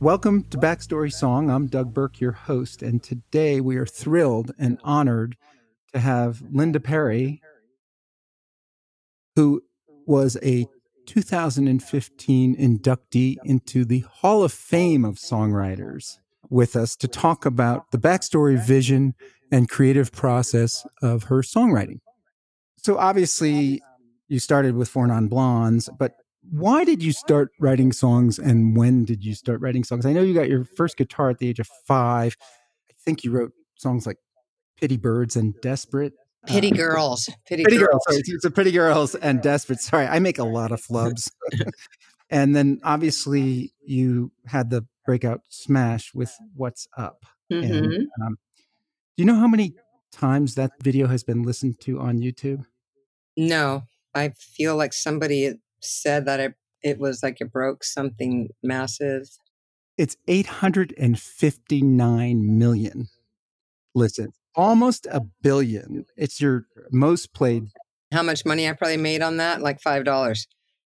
Welcome to Backstory Song. I'm Doug Burke, your host, and today we are thrilled and honored to have Linda Perry, who was a 2015 inductee into the Hall of Fame of Songwriters, with us to talk about the backstory, vision, and creative process of her songwriting. So, obviously, you started with Four Non Blondes, but why did you start writing songs and when did you start writing songs? I know you got your first guitar at the age of five. I think you wrote songs like Pity Birds and Desperate. Pity Uh, girls. Pity, Pretty girls. Girls. It's a Pretty Girls and Desperate. Sorry, I make a lot of flubs. and then obviously you had the breakout smash with What's Up. And, Mhm. um, do you know how many times that video has been listened to on YouTube? No, I feel like somebody said that it, it was like it broke something massive. It's 859 million listens, almost a billion. It's your most played. How much money I probably made on that? Like five dollars.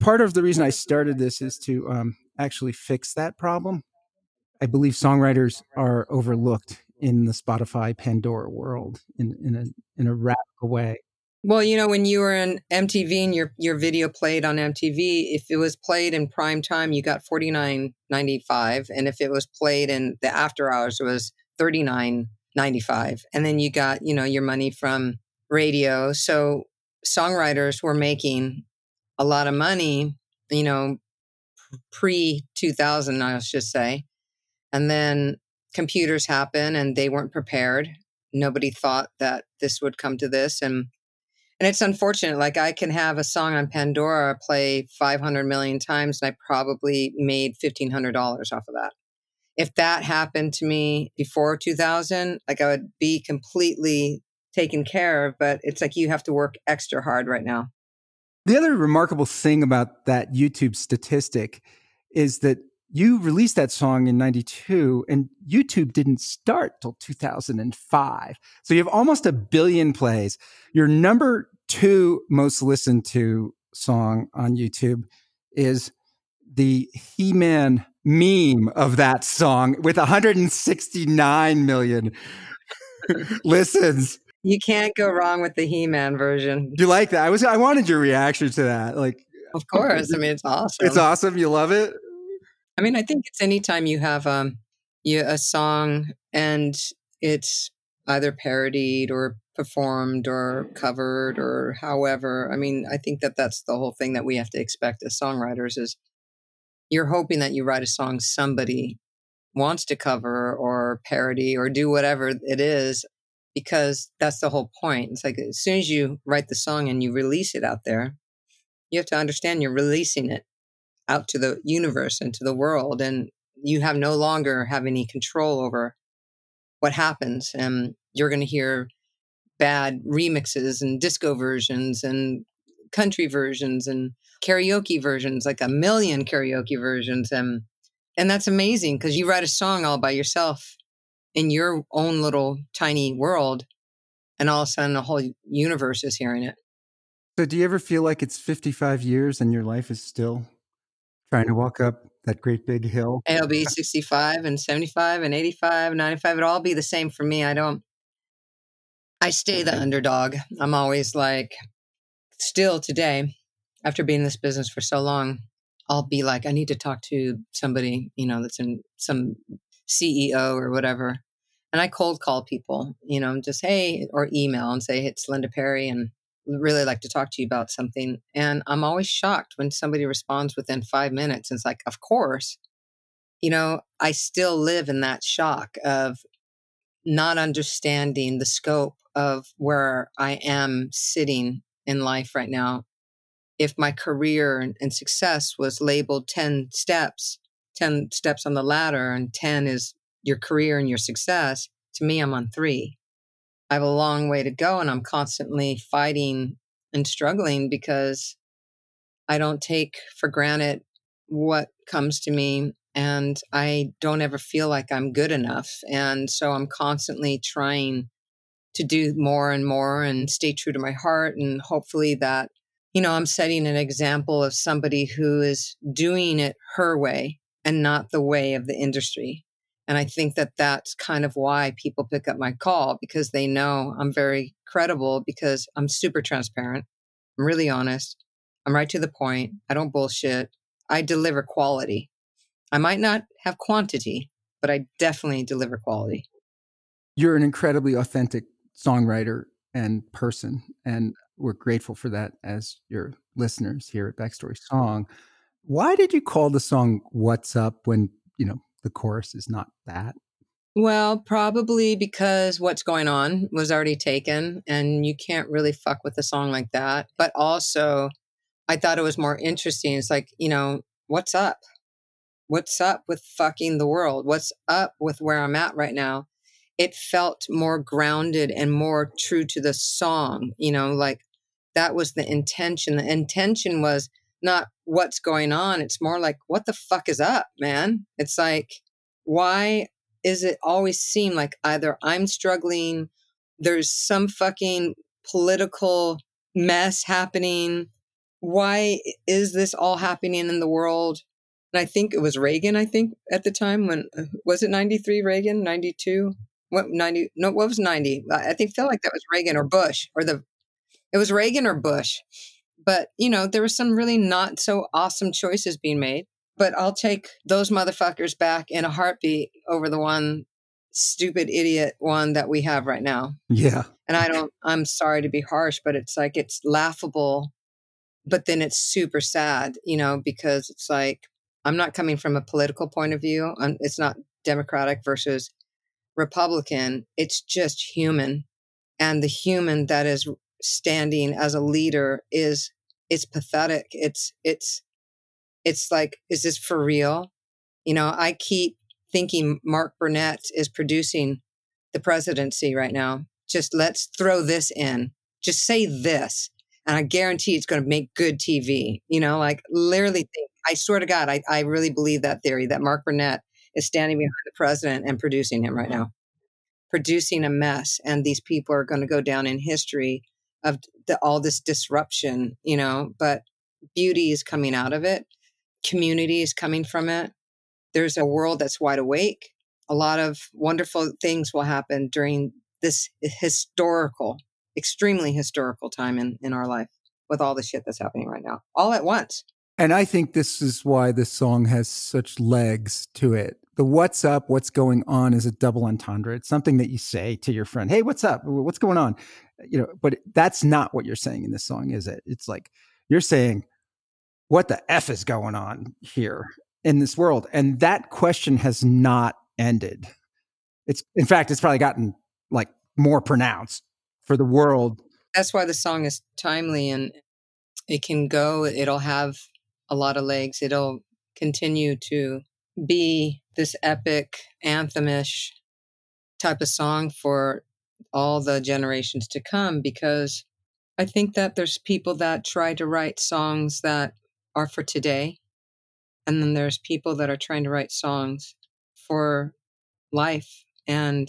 Part of the reason I started this is to um, actually fix that problem. I believe songwriters are overlooked in the Spotify Pandora world in, in a in a radical way. Well, you know, when you were in MTV and your your video played on MTV, if it was played in prime time, you got forty nine ninety five, and if it was played in the after hours, it was thirty nine ninety five, and then you got you know your money from radio. So songwriters were making a lot of money, you know, pre two thousand, I should say, and then computers happen and they weren't prepared. Nobody thought that this would come to this, and and it's unfortunate. Like I can have a song on Pandora play 500 million times, and I probably made $1,500 off of that. If that happened to me before 2000, like I would be completely taken care of. But it's like you have to work extra hard right now. The other remarkable thing about that YouTube statistic is that you released that song in 92 and YouTube didn't start till 2005. So you have almost a billion plays. Your number two most listened to song on YouTube is the He Man meme of that song with 169 million listens. You can't go wrong with the He-Man version. Do you like that? I was I wanted your reaction to that. Like Of course. I mean, it's awesome. it's awesome. You love it. I mean, I think it's anytime you have um you a song and it's either parodied or performed or covered or however. I mean, I think that that's the whole thing that we have to expect as songwriters is you're hoping that you write a song somebody wants to cover or parody or do whatever it is because that's the whole point. It's like as soon as you write the song and you release it out there, you have to understand you're releasing it out to the universe and to the world and you have no longer have any control over what happens and you're going to hear bad remixes and disco versions and country versions and karaoke versions like a million karaoke versions and and that's amazing because you write a song all by yourself in your own little tiny world and all of a sudden the whole universe is hearing it. So do you ever feel like it's 55 years and your life is still trying to walk up that great big hill? It'll be 65 and 75 and 85, 95. It'll all be the same for me. I don't, I stay the underdog. I'm always like, still today, after being in this business for so long, I'll be like, I need to talk to somebody, you know, that's in some CEO or whatever. And I cold call people, you know, just, hey, or email and say, it's Linda Perry and really like to talk to you about something. And I'm always shocked when somebody responds within five minutes. And It's like, of course, you know, I still live in that shock of not understanding the scope of where I am sitting in life right now if my career and, success was labeled 10 steps, 10 steps on the ladder, and 10 is your career and your success, to me, I'm on three. I have a long way to go, and I'm constantly fighting and struggling because I don't take for granted what comes to me and I don't ever feel like I'm good enough. And so I'm constantly trying to do more and more and stay true to my heart. And hopefully that, you know, I'm setting an example of somebody who is doing it her way and not the way of the industry. And I think that that's kind of why people pick up my call because they know I'm very credible because I'm super transparent. I'm really honest. I'm right to the point. I don't bullshit. I deliver quality. I might not have quantity, but I definitely deliver quality. You're an incredibly authentic songwriter and person, and we're grateful for that as your listeners here at Backstory Song. Why did you call the song What's Up when, you know, the chorus is not that? Well, probably because what's going on was already taken and you can't really fuck with a song like that. But also, I thought it was more interesting. It's like, you know, what's up? What's up with fucking the world? What's up with where I'm at right now? It felt more grounded and more true to the song, you know, like that was the intention. The intention was not what's going on. It's more like, what the fuck is up, man? It's like, why is it always seem like either I'm struggling, there's some fucking political mess happening. Why is this all happening in the world? And I think it was Reagan, I think, at the time when, was it 93 Reagan, 92? What, 90? No, what was 90? I think, felt like that was Reagan or Bush or the, it was Reagan or Bush. But, you know, there were some really not so awesome choices being made but I'll take those motherfuckers back in a heartbeat over the one stupid idiot one that we have right now. Yeah. And I don't, I'm sorry to be harsh, but it's like it's laughable, but then it's super sad, you know, because it's like I'm not coming from a political point of view. I'm, it's not Democratic versus Republican. It's just human. And the human that is standing as a leader is, it's pathetic. It's, it's, it's like, is this for real? You know, I keep thinking Mark Burnett is producing the presidency right now. Just let's throw this in. Just say this. And I guarantee it's going to make good TV. You know, like literally think, I swear to God, I, I really believe that theory that Mark Burnett is standing behind the president and producing him right mm-hmm. now, producing a mess. And these people are going to go down in history of the, all this disruption, you know, but beauty is coming out of it community is coming from it. There's a world that's wide awake. A lot of wonderful things will happen during this historical, extremely historical time in, in our life with all the shit that's happening right now, all at once. And I think this is why this song has such legs to it. The what's up, what's going on is a double entendre. It's something that you say to your friend, Hey, what's up? What's going on? You know, but that's not what you're saying in this song, is it? It's like you're saying, what the F is going on here in this world? And that question has not ended. It's, in fact, it's probably gotten like more pronounced for the world. That's why the song is timely and it can go, it'll have a lot of legs. It'll continue to be this epic, anthemish type of song for all the generations to come because I think that there's people that try to write songs that are for today. And then there's people that are trying to write songs for life. And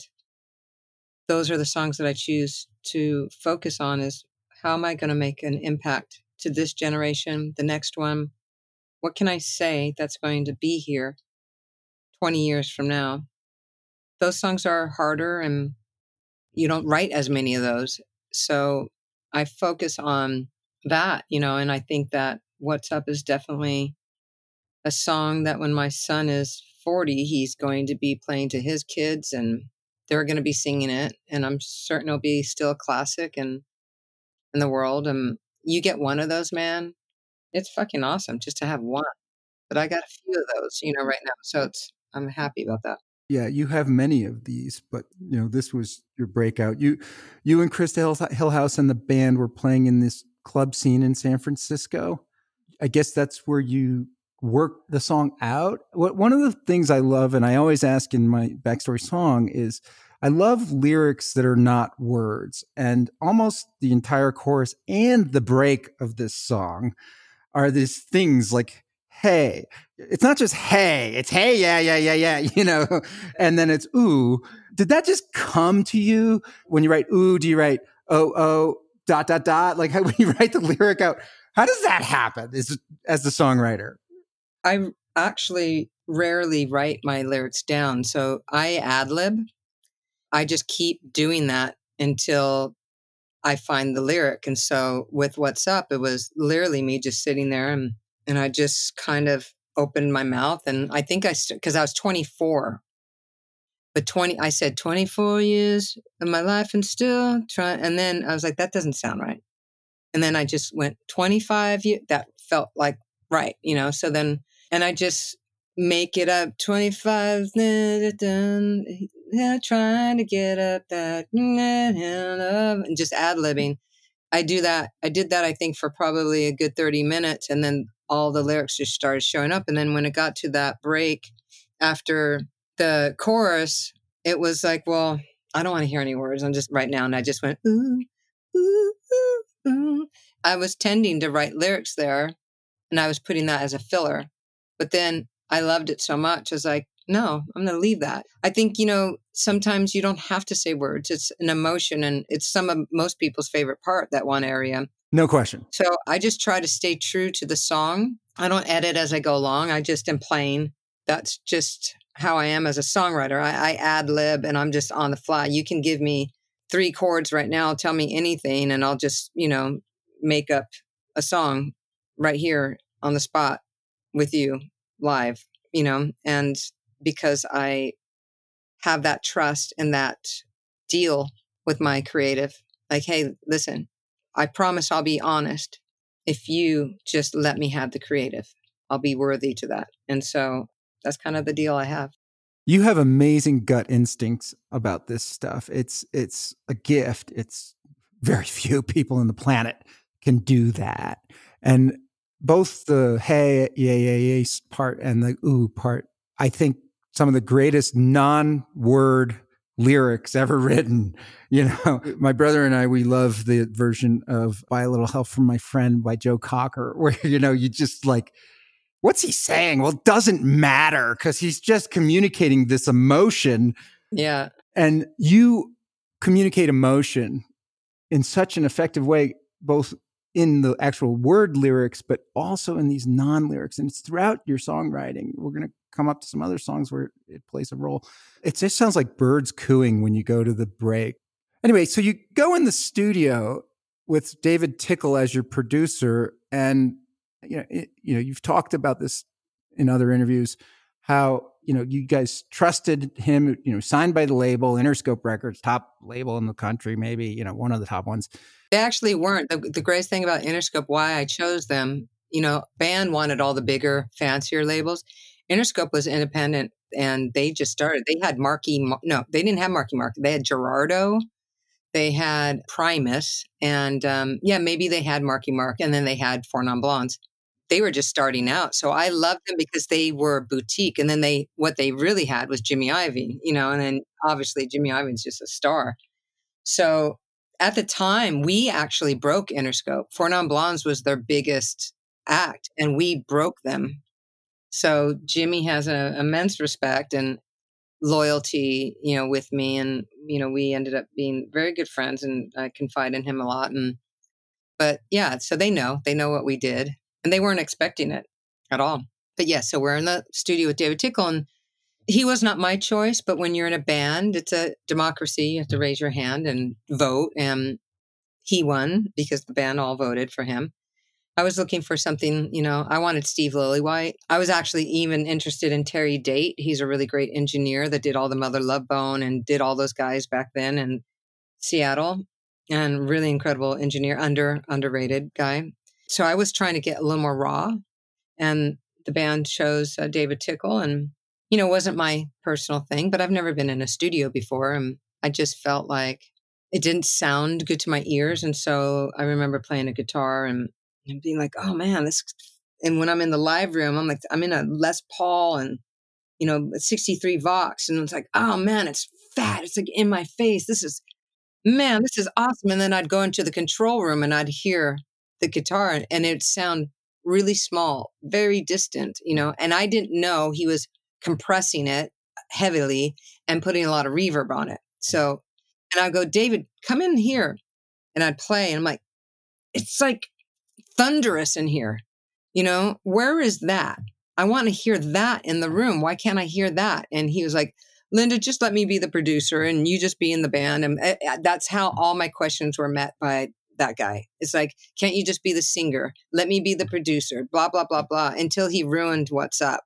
those are the songs that I choose to focus on is how am I going to make an impact to this generation, the next one? What can I say that's going to be here 20 years from now? Those songs are harder and you don't write as many of those. So I focus on that, you know, and I think that What's Up is definitely a song that when my son is 40, he's going to be playing to his kids and they're going to be singing it. And I'm certain it'll be still a classic and in the world. And you get one of those, man, it's fucking awesome just to have one. But I got a few of those, you know, right now. So it's, I'm happy about that. Yeah, you have many of these, but you know this was your breakout. You, you and Christa Hillhouse and the band were playing in this club scene in San Francisco. I guess that's where you work the song out. What one of the things I love, and I always ask in my backstory song, is I love lyrics that are not words, and almost the entire chorus and the break of this song are these things like hey. It's not just hey, it's hey, yeah, yeah, yeah, yeah, you know, and then it's ooh. Did that just come to you when you write ooh? Do you write oh, oh, dot, dot, dot? Like how, when you write the lyric out, how does that happen is, as the songwriter? I actually rarely write my lyrics down. So I ad lib. I just keep doing that until I find the lyric. And so with What's Up, it was literally me just sitting there and, and I just kind of opened my mouth. And I think I, because I was 24, but 20, I said 24 years of my life and still trying. And then I was like, that doesn't sound right. And then I just went 25 years. That felt like right, you know? So then, and I just make it up 25 yeah, trying to get up that mm, uh, and just ad mm. libbing. I do that. I did that, I think, for probably a good 30 minutes. And then all the lyrics just started showing up. And then when it got to that break after the chorus, it was like, well, I don't want to hear any words. I'm just right now. And I just went, ooh, ooh, ooh, ooh. I was tending to write lyrics there and I was putting that as a filler. But then I loved it so much. I was like, no, I'm going to leave that. I think, you know, sometimes you don't have to say words. It's an emotion and it's some of most people's favorite part, that one area. No question. So I just try to stay true to the song. I don't edit as I go along. I just am playing. That's just how I am as a songwriter. I, I ad lib and I'm just on the fly. You can give me three chords right now, tell me anything, and I'll just, you know, make up a song right here on the spot with you live, you know, and because I have that trust and that deal with my creative. Like, hey, listen, I promise I'll be honest. If you just let me have the creative, I'll be worthy to that. And so that's kind of the deal I have. You have amazing gut instincts about this stuff. It's it's a gift. It's very few people on the planet can do that. And both the hey yeah yeah yeah part and the ooh part, I think some of the greatest non-word lyrics ever written. You know, my brother and I, we love the version of Buy a Little Help from My Friend by Joe Cocker, where, you know, you just like, what's he saying? Well, it doesn't matter because he's just communicating this emotion. Yeah. And you communicate emotion in such an effective way, both in the actual word lyrics, but also in these non lyrics. And it's throughout your songwriting. We're going to come up to some other songs where it plays a role. It just sounds like birds cooing when you go to the break. Anyway, so you go in the studio with David Tickle as your producer, and you know, it, you know, you've talked about this in other interviews, how you know you guys trusted him. You know, signed by the label Interscope Records, top label in the country, maybe you know one of the top ones. They actually weren't. The, the greatest thing about Interscope, why I chose them, you know, band wanted all the bigger, fancier labels. Interscope was independent and they just started. They had Marky, no, they didn't have Marky Mark. They had Gerardo, they had Primus, and um, yeah, maybe they had Marky Mark, and then they had Four Non Blondes. They were just starting out, so I loved them because they were boutique. And then they, what they really had was Jimmy Iovine, you know, and then obviously Jimmy Iovine's just a star. So at the time, we actually broke Interscope. Four Non Blondes was their biggest act, and we broke them so Jimmy has an immense respect and loyalty, you know, with me. And, you know, we ended up being very good friends and I confide in him a lot. And, but yeah, so they know, they know what we did and they weren't expecting it at all. But yeah, so we're in the studio with David Tickle and he was not my choice, but when you're in a band, it's a democracy. You have to raise your hand and vote. And he won because the band all voted for him. I was looking for something, you know, I wanted Steve Lillywhite. I was actually even interested in Terry Date. He's a really great engineer that did all the Mother Love Bone and did all those guys back then in Seattle and really incredible engineer, under underrated guy. So I was trying to get a little more raw and the band chose uh, David Tickle and you know, wasn't my personal thing, but I've never been in a studio before and I just felt like it didn't sound good to my ears. And so I remember playing a guitar and, and being like, oh man, this. And when I'm in the live room, I'm like, I'm in a Les Paul and, you know, 63 Vox. And it's like, oh man, it's fat. It's like in my face. This is, man, this is awesome. And then I'd go into the control room and I'd hear the guitar and it'd sound really small, very distant, you know, and I didn't know he was compressing it heavily and putting a lot of reverb on it. So, and I'd go, David, come in here. And I'd play and I'm like, it's like thunderous in here. You know, where is that? I want to hear that in the room. Why can't I hear that? And he was like, Linda, just let me be the producer and you just be in the band. And uh, that's how all my questions were met by that guy. It's like, can't you just be the singer? Let me be the producer, blah, blah, blah, blah, until he ruined what's up.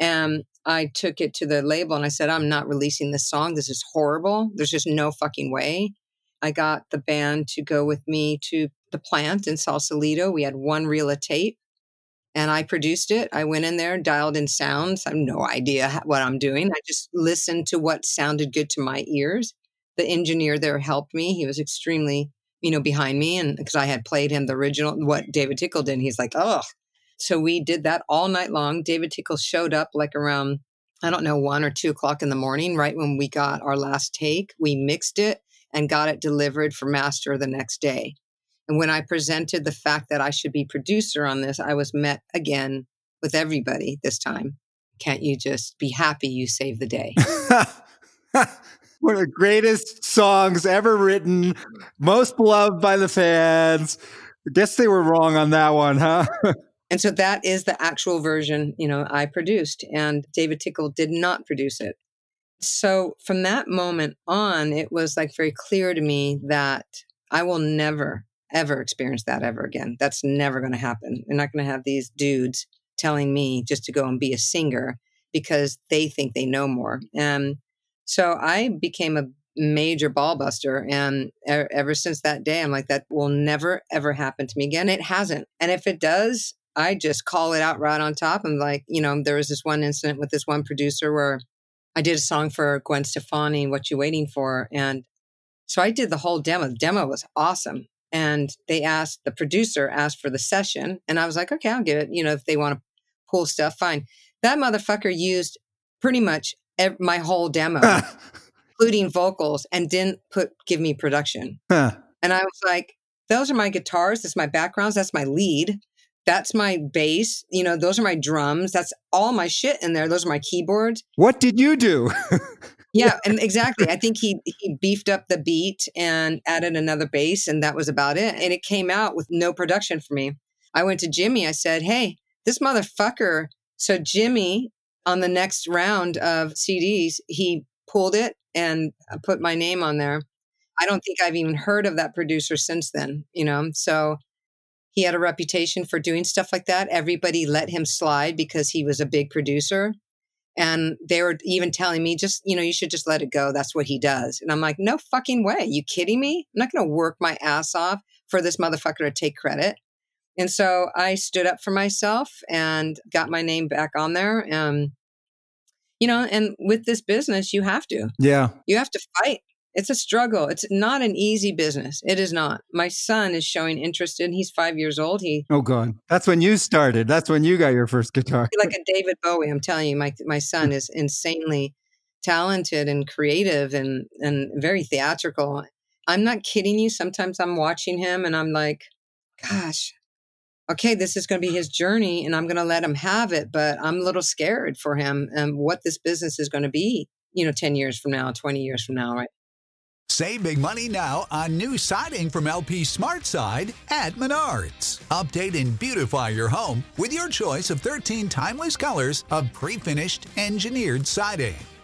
And I took it to the label and I said, I'm not releasing this song. This is horrible. There's just no fucking way. I got the band to go with me to the plant in Sausalito. We had one reel of tape and I produced it. I went in there, dialed in sounds. I have no idea what I'm doing. I just listened to what sounded good to my ears. The engineer there helped me. He was extremely, you know, behind me. And because I had played him the original, what David Tickle did, he's like, oh. So we did that all night long. David Tickle showed up like around, I don't know, one or two o'clock in the morning, right when we got our last take. We mixed it and got it delivered for master the next day. And when I presented the fact that I should be producer on this, I was met again with everybody this time. Can't you just be happy you saved the day? One of the greatest songs ever written, most beloved by the fans. I guess they were wrong on that one, huh? and so that is the actual version, you know, I produced and David Tickle did not produce it. So from that moment on, it was like very clear to me that I will never ever experience that ever again. That's never going to happen. You're not going to have these dudes telling me just to go and be a singer because they think they know more. And so I became a major ball buster. And ever since that day, I'm like, that will never, ever happen to me again. It hasn't. And if it does, I just call it out right on top. I'm like, you know, there was this one incident with this one producer where I did a song for Gwen Stefani, What You Waiting For? And so I did the whole demo. The demo was awesome and they asked the producer asked for the session and i was like okay i'll give it you know if they want to pull stuff fine that motherfucker used pretty much ev- my whole demo including vocals and didn't put give me production and i was like those are my guitars that's my backgrounds that's my lead that's my bass you know those are my drums that's all my shit in there those are my keyboards what did you do yeah, and exactly. I think he he beefed up the beat and added another bass, and that was about it. And it came out with no production for me. I went to Jimmy. I said, "Hey, this motherfucker." So Jimmy, on the next round of CDs, he pulled it and uh, put my name on there. I don't think I've even heard of that producer since then. You know, so he had a reputation for doing stuff like that. Everybody let him slide because he was a big producer. And they were even telling me, just, you know, you should just let it go. That's what he does. And I'm like, no fucking way. You kidding me? I'm not going to work my ass off for this motherfucker to take credit. And so I stood up for myself and got my name back on there. And, you know, and with this business, you have to. Yeah. You have to fight it's a struggle. It's not an easy business. It is not. My son is showing interest in. He's five years old. He oh god, that's when you started. That's when you got your first guitar. like a David Bowie. I'm telling you, my my son is insanely talented and creative and and very theatrical. I'm not kidding you. Sometimes I'm watching him and I'm like, gosh, okay, this is going to be his journey and I'm going to let him have it. But I'm a little scared for him and what this business is going to be, you know, 10 years from now, 20 years from now, right? Save big money now on new siding from LP Smart Side at Menards. Update and beautify your home with your choice of 13 timeless colors of pre-finished engineered siding.